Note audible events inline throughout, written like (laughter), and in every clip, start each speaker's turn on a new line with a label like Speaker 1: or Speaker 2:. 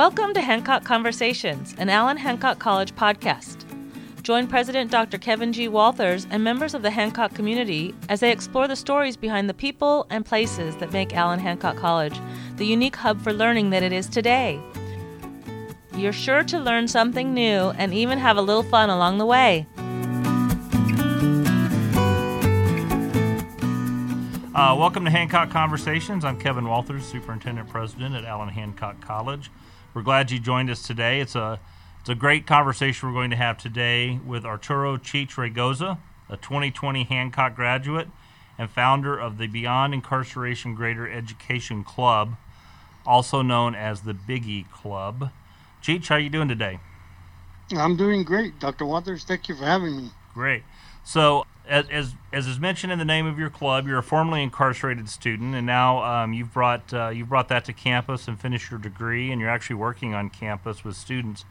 Speaker 1: Welcome to Hancock Conversations, an Allen Hancock College podcast. Join President Dr. Kevin G. Walthers and members of the Hancock community as they explore the stories behind the people and places that make Allen Hancock College the unique hub for learning that it is today. You're sure to learn something new and even have a little fun along the way.
Speaker 2: Uh, welcome to Hancock Conversations. I'm Kevin Walthers, Superintendent President at Allen Hancock College. We're glad you joined us today. It's a it's a great conversation we're going to have today with Arturo Cheech Raygoza, a 2020 Hancock graduate and founder of the Beyond Incarceration Greater Education Club, also known as the Biggie Club. Cheech, how are you doing today?
Speaker 3: I'm doing great, Dr. Waters. Thank you for having me.
Speaker 2: Great. So, as, as, as is mentioned in the name of your club, you're a formerly incarcerated student, and now um, you've brought uh, you've brought that to campus and finished your degree, and you're actually working on campus with students.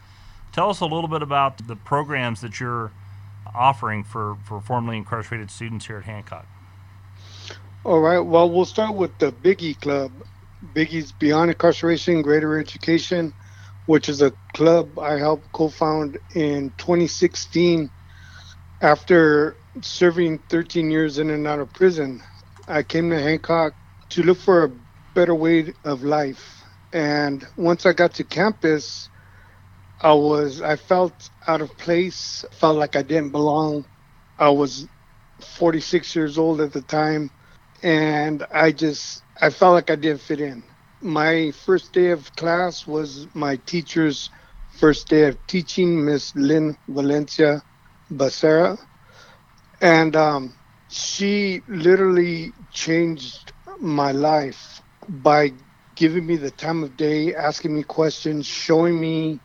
Speaker 2: Tell us a little bit about the programs that you're offering for, for formerly incarcerated students here at Hancock.
Speaker 3: All right. Well, we'll start with the Biggie Club. Biggie's Beyond Incarceration Greater Education, which is a club I helped co found in 2016 after serving 13 years in and out of prison. I came to Hancock to look for a better way of life. And once I got to campus, I was I felt out of place, felt like I didn't belong. I was 46 years old at the time and I just I felt like I didn't fit in. My first day of class was my teacher's first day of teaching, Miss Lynn Valencia Becerra, and um, she literally changed my life by giving me the time of day, asking me questions, showing me,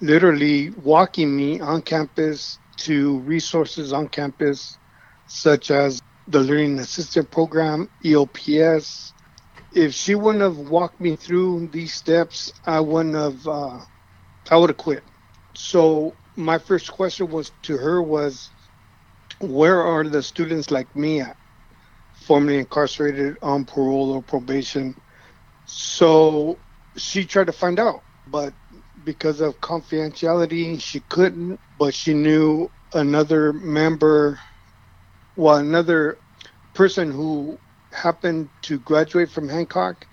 Speaker 3: literally walking me on campus to resources on campus, such as the Learning Assistant Program, EOPS. If she wouldn't have walked me through these steps, I wouldn't have. Uh, I would have quit. So my first question was to her was, where are the students like me at, formerly incarcerated on parole or probation? So she tried to find out, but because of confidentiality, she couldn't. But she knew another member, well, another person who happened to graduate from Hancock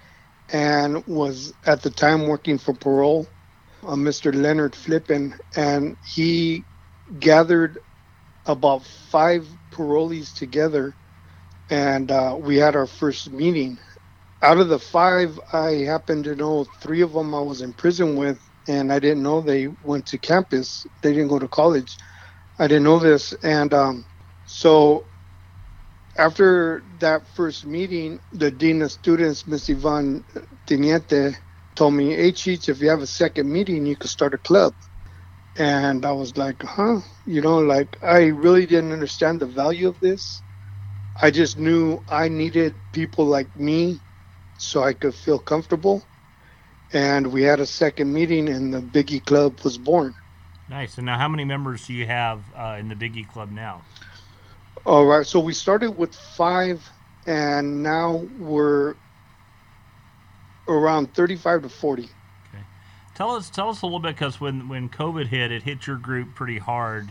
Speaker 3: and was at the time working for parole, uh, Mr. Leonard Flippin, and he gathered about five parolees together, and uh, we had our first meeting. Out of the five, I happened to know three of them I was in prison with, and I didn't know they went to campus. They didn't go to college. I didn't know this, and um, so after that first meeting, the dean of students, Miss Yvonne Teniente, told me, "Hey, Cheech, if you have a second meeting, you could start a club." And I was like, "Huh?" You know, like I really didn't understand the value of this. I just knew I needed people like me so I could feel comfortable. And we had a second meeting, and the Biggie Club was born.
Speaker 2: Nice. And now, how many members do you have uh, in the Biggie Club now?
Speaker 3: All right. So we started with five, and now we're around 35 to 40.
Speaker 2: Tell us, tell us a little bit because when when COVID hit, it hit your group pretty hard.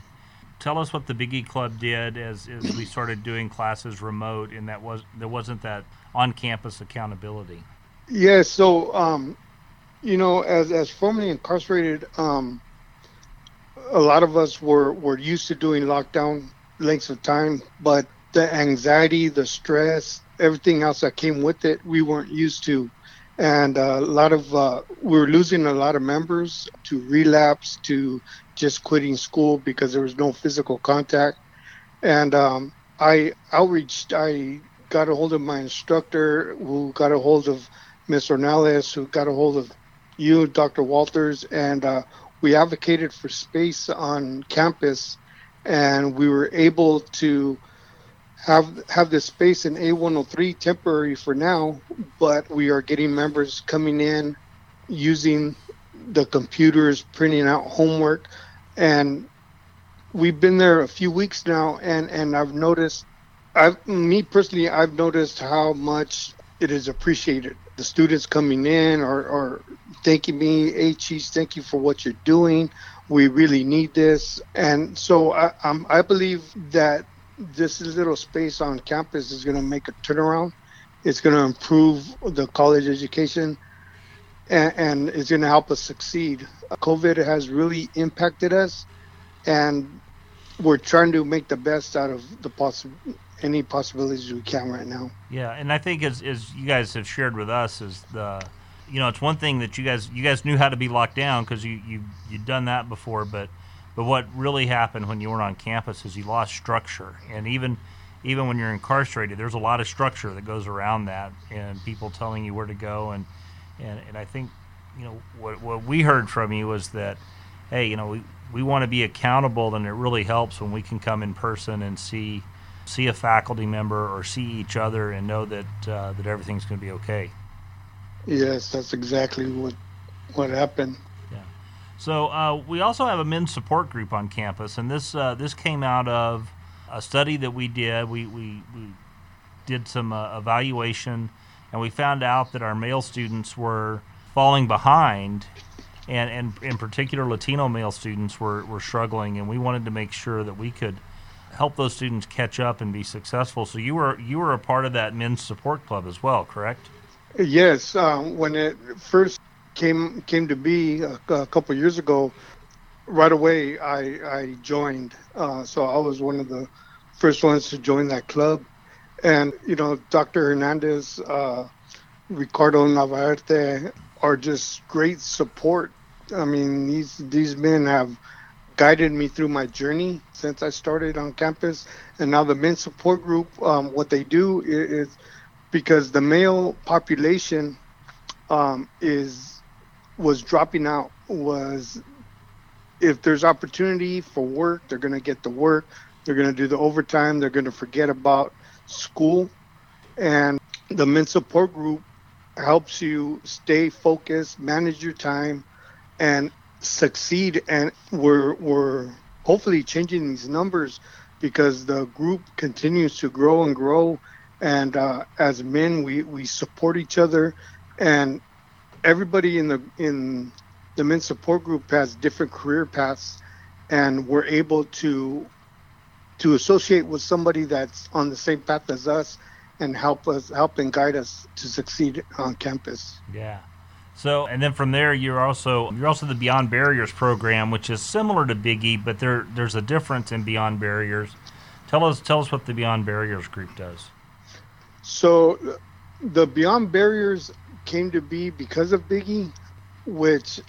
Speaker 2: Tell us what the Biggie Club did as, as we started doing classes remote, and that was there wasn't that on-campus accountability.
Speaker 3: Yeah. So, um, you know, as as formerly incarcerated, um, a lot of us were were used to doing lockdown lengths of time, but the anxiety, the stress, everything else that came with it, we weren't used to. And uh, a lot of, uh, we were losing a lot of members to relapse, to just quitting school because there was no physical contact. And um, I outreached, I got a hold of my instructor, who got a hold of Miss Ornales, who got a hold of you, Dr. walthers and uh, we advocated for space on campus and we were able to have have this space in A103 temporary for now, but we are getting members coming in using the computers, printing out homework, and we've been there a few weeks now, and and I've noticed, I've me personally, I've noticed how much it is appreciated. The students coming in are, are thanking me, hey, Cheech, thank you for what you're doing. We really need this. And so I, I believe that this little space on campus is going to make a turnaround. It's going to improve the college education and, and it's going to help us succeed. COVID has really impacted us, and we're trying to make the best out of the possible any possibilities we can right now.
Speaker 2: Yeah, and I think as as you guys have shared with us is the you know it's one thing that you guys you guys knew how to be locked down because you you you'd done that before, but but what really happened when you were on campus is you lost structure, and even even when you're incarcerated, there's a lot of structure that goes around that, and people telling you where to go, and and and I think you know what what we heard from you was that hey, you know we we want to be accountable, and it really helps when we can come in person and see see a faculty member or see each other and know that uh, that everything's going to be okay.
Speaker 3: Yes, that's exactly what what happened.
Speaker 2: So uh, we also have a men's support group on campus, and this uh, this came out of a study that we did. We we, we did some uh, evaluation, and we found out that our male students were falling behind. And, and in particular, Latino male students were, were struggling, and we wanted to make sure that we could help those students catch up and be successful. So you were you were a part of that men's support club as well, correct?
Speaker 3: Yes. Um, when it first came came to be a, a couple years ago, right away I I joined. Uh, so I was one of the first ones to join that club, and you know Dr. Hernandez, uh, Ricardo Navarrete are just great support. I mean these these men have guided me through my journey since I started on campus. And now the men's support group, um, what they do is, is, because the male population um, is was dropping out. Was if there's opportunity for work, they're going to get the work. They're going to do the overtime. They're going to forget about school, and the men support group helps you stay focused, manage your time, and succeed and we're we're hopefully changing these numbers because the group continues to grow and grow and uh, as men we we support each other and everybody in the in the men's support group has different career paths and we're able to to associate with somebody that's on the same path as us and help us help and guide us to succeed on campus
Speaker 2: yeah so, and then from there, you're also you're also the Beyond Barriers program, which is similar to Biggie, but there there's a difference in Beyond Barriers. Tell us tell us what the Beyond Barriers group does.
Speaker 3: So, the Beyond Barriers came to be because of Biggie, which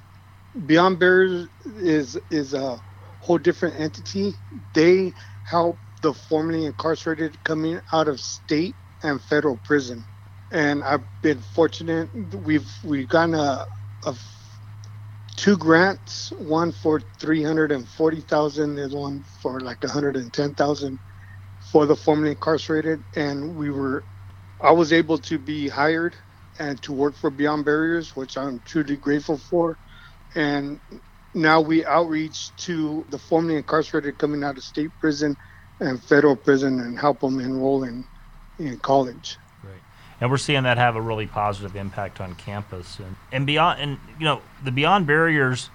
Speaker 3: Beyond Barriers is is a whole different entity. They help the formerly incarcerated coming out of state and federal prison and I've been fortunate. We've we've gotten a, a two grants, one for three hundred and forty thousand, there's one for like hundred and ten thousand for the formerly incarcerated, and we were, I was able to be hired and to work for Beyond Barriers, which I'm truly grateful for, and now we outreach to the formerly incarcerated coming out of state prison and federal prison and help them enroll in in college. Right.
Speaker 2: and we're seeing that have a really positive impact on campus. And, and beyond and you know the beyond barriers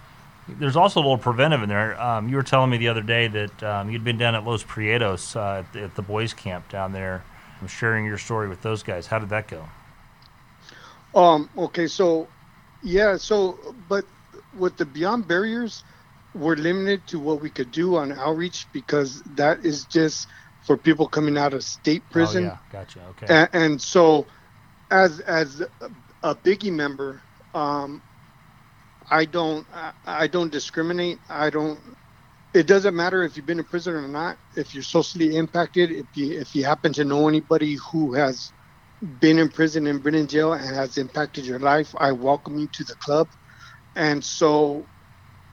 Speaker 2: there's also a little preventive in there. Um, you were telling me the other day that um, you'd been down at los prietos uh, at, the, at, the, boys camp down there. I'm sharing your story with those guys. How did that go
Speaker 3: um okay so yeah so but with the beyond barriers we're limited to what we could do on outreach because that is just for people coming out of state prison.
Speaker 2: Oh, yeah, gotcha. Okay.
Speaker 3: And, and so, as as a Biggie member, um, I don't I, I don't discriminate. I don't. It doesn't matter if you've been in prison or not. If you're socially impacted, if you if you happen to know anybody who has been in prison and been in jail and has impacted your life, I welcome you to the club. And so,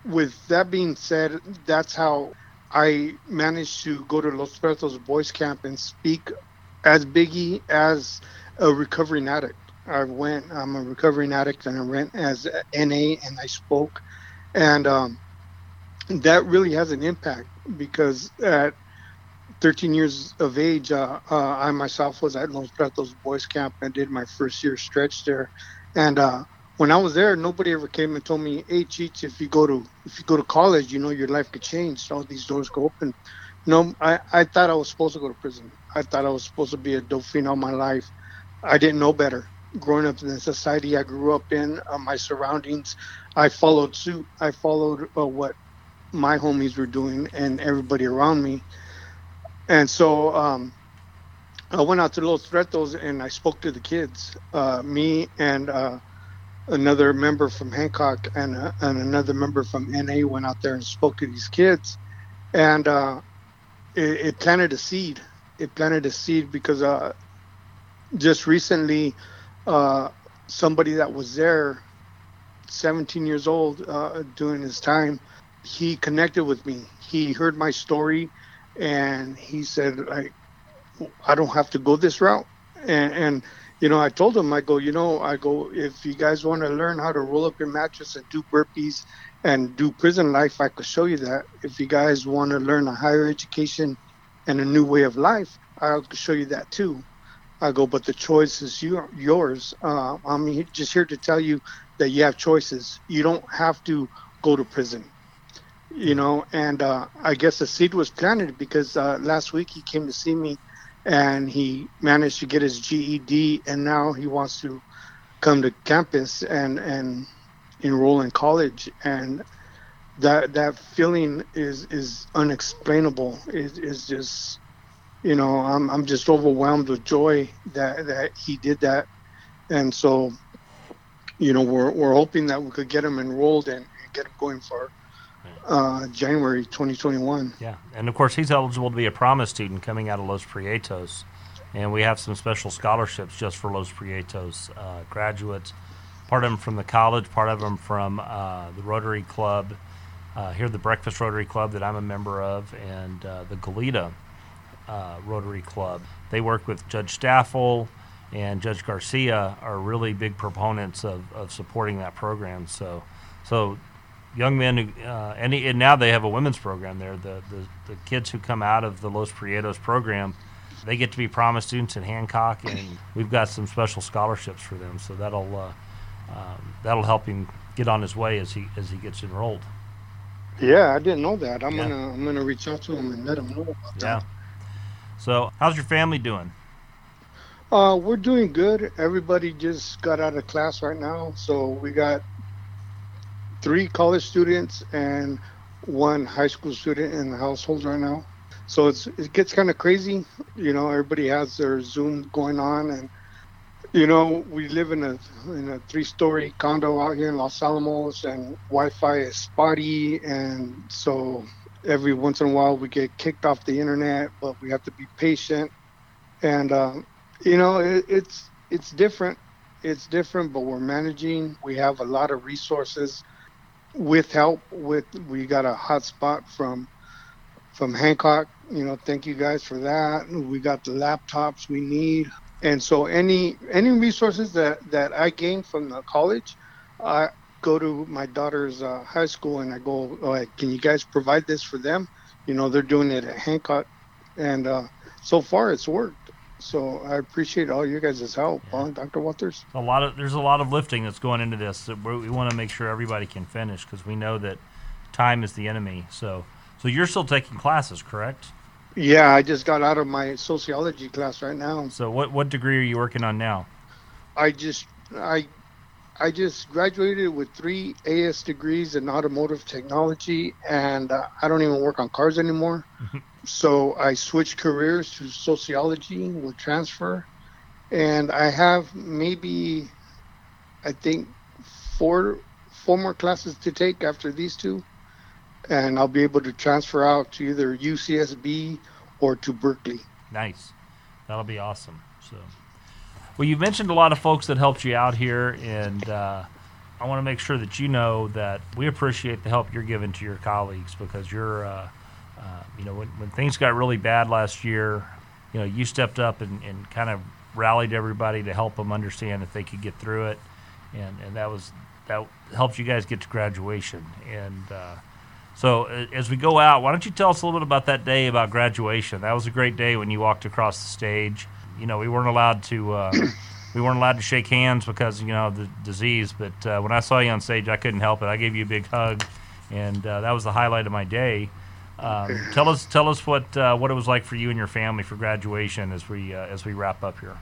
Speaker 3: with that being said, that's how I managed to go to Los Prietos Boys Camp and speak as Biggie as a recovering addict. I went. I'm a recovering addict, and I went as NA, and I spoke, and um, that really has an impact because at 13 years of age, uh, uh, I myself was at Los Prietos Boys Camp and did my first year stretch there, and uh, when I was there, nobody ever came and told me, "Hey, Cheech, if you go to if you go to college, you know your life could change. All these doors go open." No, I I thought I was supposed to go to prison. I thought I was supposed to be a dolphin all my life. I didn't know better. Growing up in the society I grew up in, uh, my surroundings, I followed suit. I followed uh, what my homies were doing and everybody around me. And so um, I went out to Los Prietos and I spoke to the kids. Uh, me and uh, another member from Hancock and, uh, and another member from NA went out there and spoke to these kids. And uh, it, it, planted a seed. It planted a seed because uh, just recently, uh, somebody that was there, 17 years old, during his time, he connected with me. He heard my story and he said, like, I don't have to go this route. And, and, you know, I told him, I go, you know, I go, if you guys want to learn how to roll up your mattress and do burpees and do prison life, I could show you that. If you guys want to learn a higher education and a new way of life, I'll show you that too. I go, but the choice is you, yours. Uh, I'm just here to tell you that you have choices. You don't have to go to prison you know and uh, i guess the seed was planted because uh, last week he came to see me and he managed to get his GED, and now he wants to come to campus and and enroll in college, and that that feeling is is unexplainable. It is just, you know, I'm I'm just overwhelmed with joy that that he did that, and so, you know, we're we're hoping that we could get him enrolled and, and get him going for uh, January 2021.
Speaker 2: Yeah, and of course he's eligible to be a promise student coming out of Los Prietos, and we have some special scholarships just for Los Prietos uh, graduates. Part of them from the college, part of them from uh, the Rotary Club. Uh, here, the Breakfast Rotary Club that I'm a member of, and uh, the Goleta uh, Rotary Club. They work with Judge Staffel and Judge Garcia are really big proponents of, of supporting that program. So, so young men who, uh, and, and, now they have a women's program there. The, the, the kids who come out of the Los Prietos program, they get to be promise students at Hancock, and we've got some special scholarships for them. So that'll uh, um, that'll help him get on his way as he as he gets enrolled.
Speaker 3: Yeah, I didn't know that. I'm yeah. gonna I'm gonna reach out to him and let him know about yeah. that.
Speaker 2: So, how's your family doing?
Speaker 3: Uh, we're doing good. Everybody just got out of class right now, so we got three college students and one high school student in the household right now. So it's it gets kind of crazy. You know, everybody has their Zoom going on, and you know we live in a in a three-story condo out here in Los Alamos, and Wi-Fi is spotty, and so every once in a while we get kicked off the internet, but we have to be patient. And um, you know, it, it's it's different. It's different, but we're managing. We have a lot of resources with help with we got a hotspot from from Hancock. You know, thank you guys for that. We got the laptops we need, and so any any resources that that I gain from the college, I go to my daughter's uh, high school and I go, oh, can you guys provide this for them? You know, they're doing it at Hancock, and uh, so far it's worked. So I appreciate all you guys' help, yeah. huh, Dr. Walthers.
Speaker 2: A lot of there's a lot of lifting that's going into this. That we want to make sure everybody can finish because we know that time is the enemy. So, so you're still taking classes, correct?
Speaker 3: Yeah, I just got out of my sociology class right now.
Speaker 2: So, what what degree are you working on now?
Speaker 3: I just I I just graduated with three AS degrees in automotive technology, and uh, I don't even work on cars anymore. (laughs) so I switched careers to sociology with transfer, and I have maybe, I think, four four more classes to take after these two, and I'll be able to transfer out to either UCSB or to Berkeley.
Speaker 2: Nice, that'll be awesome. So, well, you mentioned a lot of folks that helped you out here, and. Uh, I want to make sure that you know that we appreciate the help you're giving to your colleagues because you're uh, when, when things got really bad last year, you know, you stepped up and, and kind of rallied everybody to help them understand if they could get through it, and and that was that helped you guys get to graduation. And uh, so as we go out, why don't you tell us a little bit about that day about graduation? That was a great day when you walked across the stage. You know, we weren't allowed to. Uh, we weren't allowed to shake hands because you know the disease. But uh, when I saw you on stage, I couldn't help it. I gave you a big hug, and uh, that was the highlight of my day. Um, tell us, tell us what uh, what it was like for you and your family for graduation as we uh, as we wrap up here.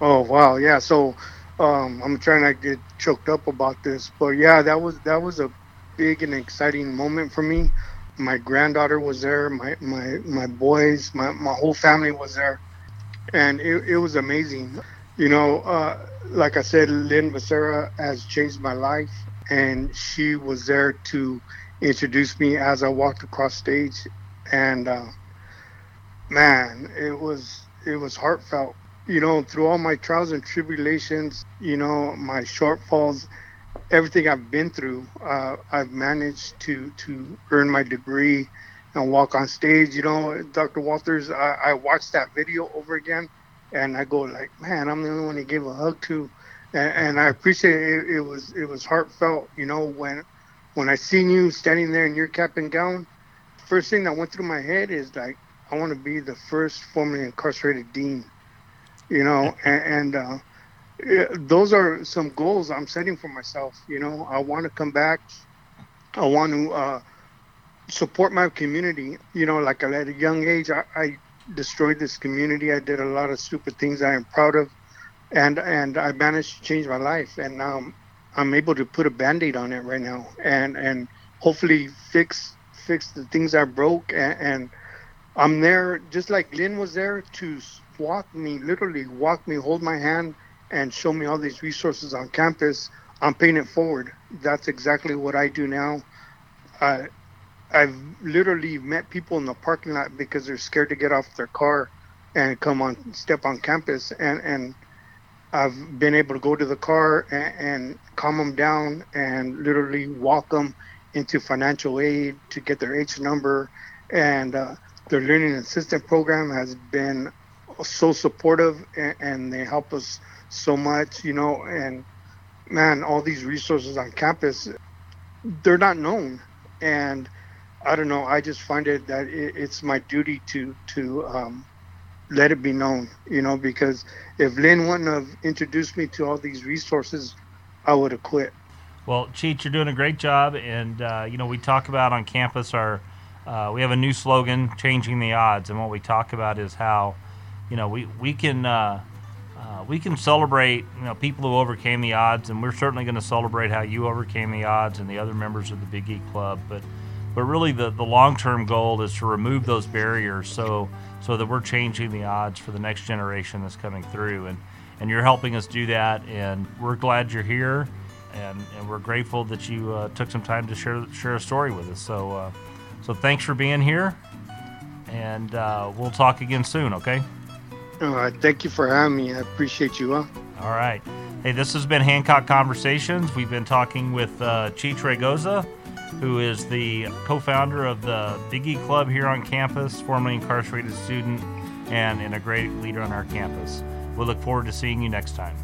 Speaker 3: Oh wow, yeah. So um, I'm trying not to get choked up about this, but yeah, that was that was a big and exciting moment for me. My granddaughter was there, my my my boys, my my whole family was there, and it, it was amazing. You know, uh, like I said, Lynn Becerra has changed my life, and she was there to introduce me as I walked across stage, and uh, man, it was it was heartfelt. You know, through all my trials and tribulations, you know, my shortfalls, everything I've been through, uh, I've managed to to earn my degree and walk on stage. You know, Dr. Walthers, I, I watched that video over again, and I go like, man, I'm the only one he gave a hug to, and, and I appreciate it. it. was it was heartfelt. You know, when when I seen you standing there in your cap and gown, first thing that went through my head is like, I want to be the first formerly incarcerated dean. You know, (laughs) and. and uh, those are some goals I'm setting for myself. You know, I want to come back. I want to uh, support my community. You know, like at a young age, I, I, destroyed this community. I did a lot of stupid things I am proud of, and and I managed to change my life. And now I'm able to put a band-aid on it right now, and and hopefully fix fix the things I broke. And, and I'm there, just like Lynn was there to walk me, literally walk me, hold my hand and show me all these resources on campus, I'm paying it forward. That's exactly what I do now. Uh, I've literally met people in the parking lot because they're scared to get off their car and come on, step on campus, and and I've been able to go to the car and, and calm them down and literally walk them into financial aid to get their H number, and uh, their learning assistant program has been so supportive, and, and they help us so much, you know, and man, all these resources on campus, they're not known. And I don't know, I just find it that it, it's my duty to, to, um, let it be known, you know, because if Lynn wouldn't have introduced me to all these resources, I would have quit.
Speaker 2: Well, Cheech, you're doing a great job. And, uh, you know, we talk about on campus our, uh, we have a new slogan, changing the odds. And what we talk about is how, you know, we, we can, uh, uh, we can celebrate, you know, people who overcame the odds, and we're certainly going to celebrate how you overcame the odds and the other members of the Big E Club. But, but really, the, the long-term goal is to remove those barriers, so so that we're changing the odds for the next generation that's coming through, and and you're helping us do that, and we're glad you're here, and, and we're grateful that you uh, took some time to share share a story with us. So, uh, so thanks for being here, and uh, we'll talk again soon. Okay.
Speaker 3: Uh, thank you for having me. I appreciate you. Huh?
Speaker 2: All right. Hey, this has been Hancock Conversations. We've been talking with uh, Cheech Raygoza, who is the co founder of the Big E Club here on campus, formerly incarcerated student, and, and a great leader on our campus. We look forward to seeing you next time.